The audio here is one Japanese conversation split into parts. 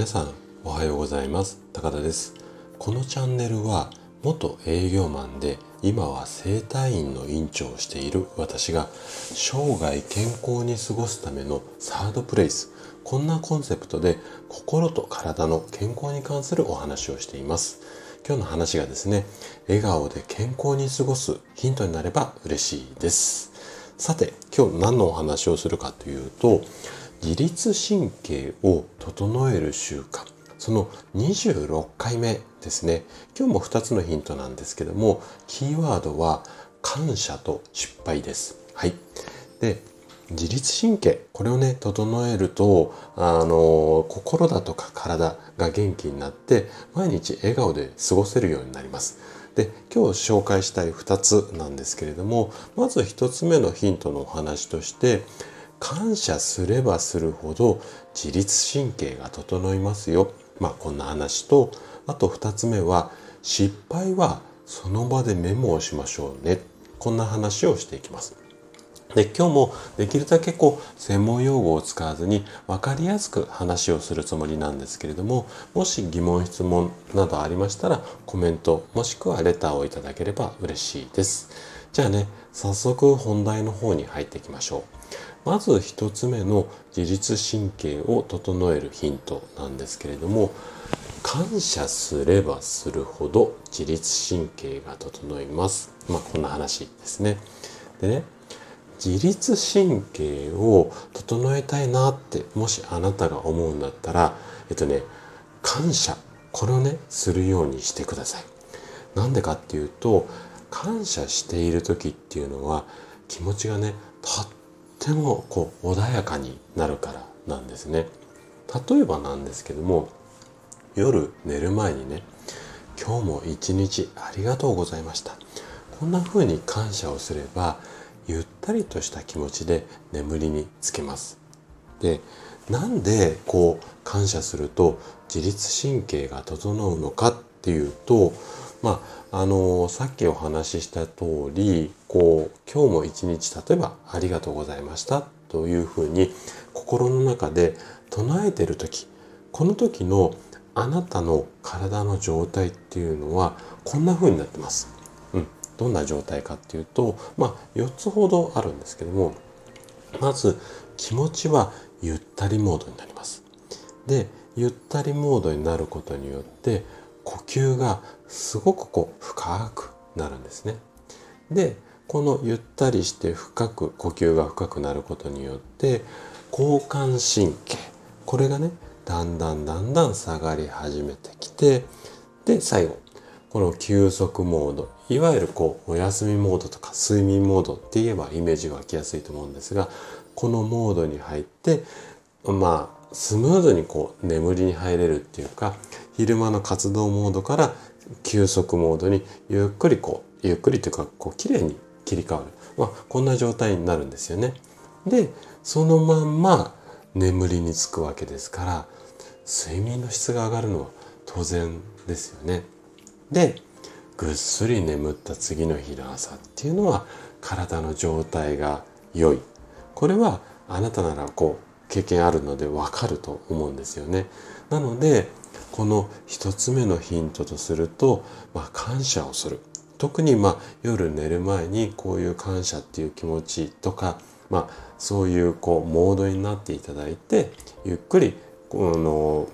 皆さんおはようございます。高田です。このチャンネルは元営業マンで今は整体院の院長をしている私が生涯健康に過ごすためのサードプレイス。こんなコンセプトで心と体の健康に関するお話をしています。今日の話がですね笑顔で健康に過ごすヒントになれば嬉しいです。さて今日何のお話をするかというと自律神経を整える習慣。その26回目ですね。今日も2つのヒントなんですけどもキーワードは感謝と失敗です。はい。で自律神経。これをね整えるとあの心だとか体が元気になって毎日笑顔で過ごせるようになります。で今日紹介したい2つなんですけれどもまず1つ目のヒントのお話として感謝すればするほど自律神経が整いますよ。まあこんな話と、あと2つ目は失敗はその場でメモをしましょうね。こんな話をしていきます。で今日もできるだけこう専門用語を使わずに分かりやすく話をするつもりなんですけれどももし疑問質問などありましたらコメントもしくはレターをいただければ嬉しいですじゃあね早速本題の方に入っていきましょうまず1つ目の自律神経を整えるヒントなんですけれども感謝すればするほど自律神経が整います。まあこんな話ですね。でね自律神経を整えたいなってもしあなたが思うんだったらえっとね感謝これをねするようにしてください。なんでかっていうと感謝している時っていうのは気持ちがねとってもこう穏やかになるからなんですね。例えばなんですけども夜寝る前にね今日も一日ありがとうございましたこんな風に感謝をすればゆったりとした気持ちで眠りにつけますでなんでこう感謝すると自律神経が整うのかっていうとまああのさっきお話しした通りこう今日も一日例えば「ありがとうございました」というふうに心の中で唱えてる時この時のあなたの体の状態っていうのはこんな風になってます。うん、どんな状態かっていうとまあ4つほどあるんですけどもまず気持ちはゆったりモードになります。でゆったりモードになることによって呼吸がすごくこう深くなるんですね。でこのゆったりして深く呼吸が深くなることによって交感神経これがねだんだんだんだん下がり始めてきてで最後この休息モードいわゆるこうお休みモードとか睡眠モードって言えばイメージが湧きやすいと思うんですがこのモードに入ってまあスムーズにこう眠りに入れるっていうか昼間の活動モードから休息モードにゆっくりこうゆっくりというかこう綺麗に切り替わる、まあ、こんな状態になるんですよね。でそのまんま眠りにつくわけですから睡眠の質が上がるのは当然ですよね。でぐっすり眠った次の日の朝っていうのは体の状態が良いこれはあなたならこう経験あるのでわかると思うんですよね。なのでこの一つ目のヒントとすると、まあ、感謝をする特にまあ夜寝る前にこういう感謝っていう気持ちとか、まあ、そういうこうモードになっていただいてゆっくりこの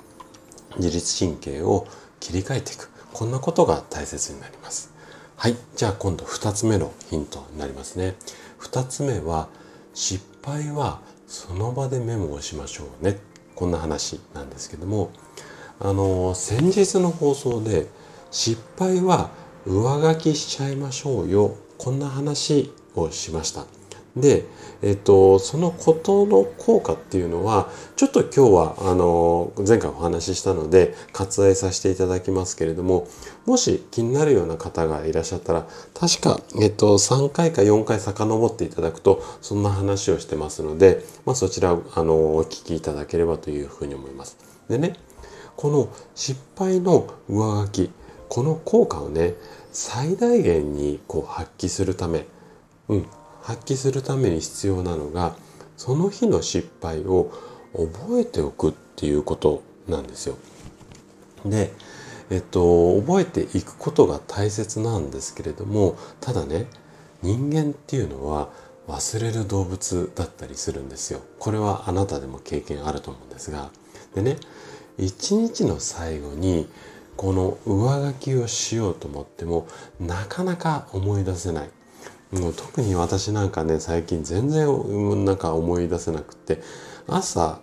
自律神経を切り替えていくこんなことが大切になります。はい。じゃあ今度2つ目のヒントになりますね。2つ目は失敗はその場でメモをしましょうね。こんな話なんですけどもあの先日の放送で失敗は上書きしちゃいましょうよこんな話をしましたで、えっと、そのことの効果っていうのはちょっと今日はあの前回お話ししたので割愛させていただきますけれどももし気になるような方がいらっしゃったら確か、えっと、3回か4回遡っていただくとそんな話をしてますので、まあ、そちらあのお聞きいただければというふうに思います。でねこの失敗の上書きこの効果をね最大限にこう発揮するため、うん、発揮するために必要なのがその日の失敗を覚えておくっていうことなんですよ。で、えっと、覚えていくことが大切なんですけれどもただね人間っていうのは忘れる動物だったりするんですよ。これはあなたでも経験あると思うんですがでね一日の最後にこの上書きをしようと思ってもなかなか思い出せないもう特に私なんかね最近全然なんか思い出せなくて朝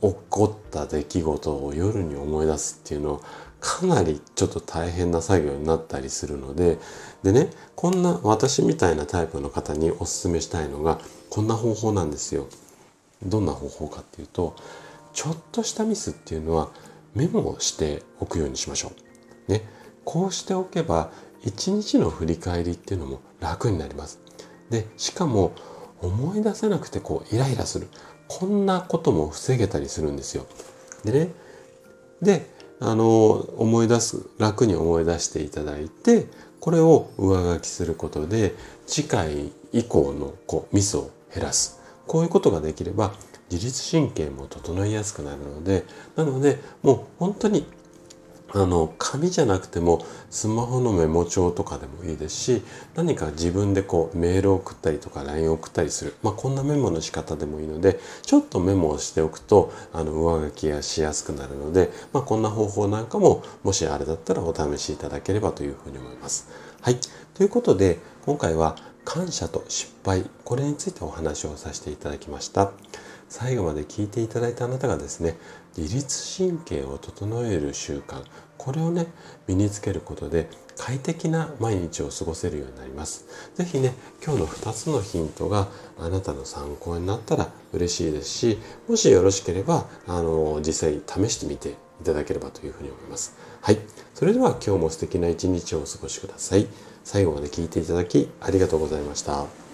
起こった出来事を夜に思い出すっていうのはかなりちょっと大変な作業になったりするのででねこんな私みたいなタイプの方におすすめしたいのがこんな方法なんですよ。どんな方法かっていうとちょっとしたミスっていうのはメモをしておくようにしましょう。ね、こうしておけば一日の振り返りっていうのも楽になります。でしかも思い出せなくてこうイライラするこんなことも防げたりするんですよ。でねであの思い出す楽に思い出していただいてこれを上書きすることで次回以降のこうミスを減らすこういうことができれば自律神経も整いやすくなるのでなのでもう本当にあの紙じゃなくてもスマホのメモ帳とかでもいいですし何か自分でこうメールを送ったりとか LINE を送ったりする、まあ、こんなメモの仕方でもいいのでちょっとメモをしておくとあの上書きがしやすくなるので、まあ、こんな方法なんかももしあれだったらお試しいただければというふうに思います。はいということで今回は感謝と失敗これについてお話をさせていただきました。最後まで聞いていただいたあなたがですね自律神経を整える習慣これをね身につけることで快適な毎日を過ごせるようになります。是非ね今日の2つのヒントがあなたの参考になったら嬉しいですしもしよろしければあの実際試してみていただければというふうに思います。はい。それでは今日も素敵な一日をお過ごしください。最後まで聞いていただきありがとうございました。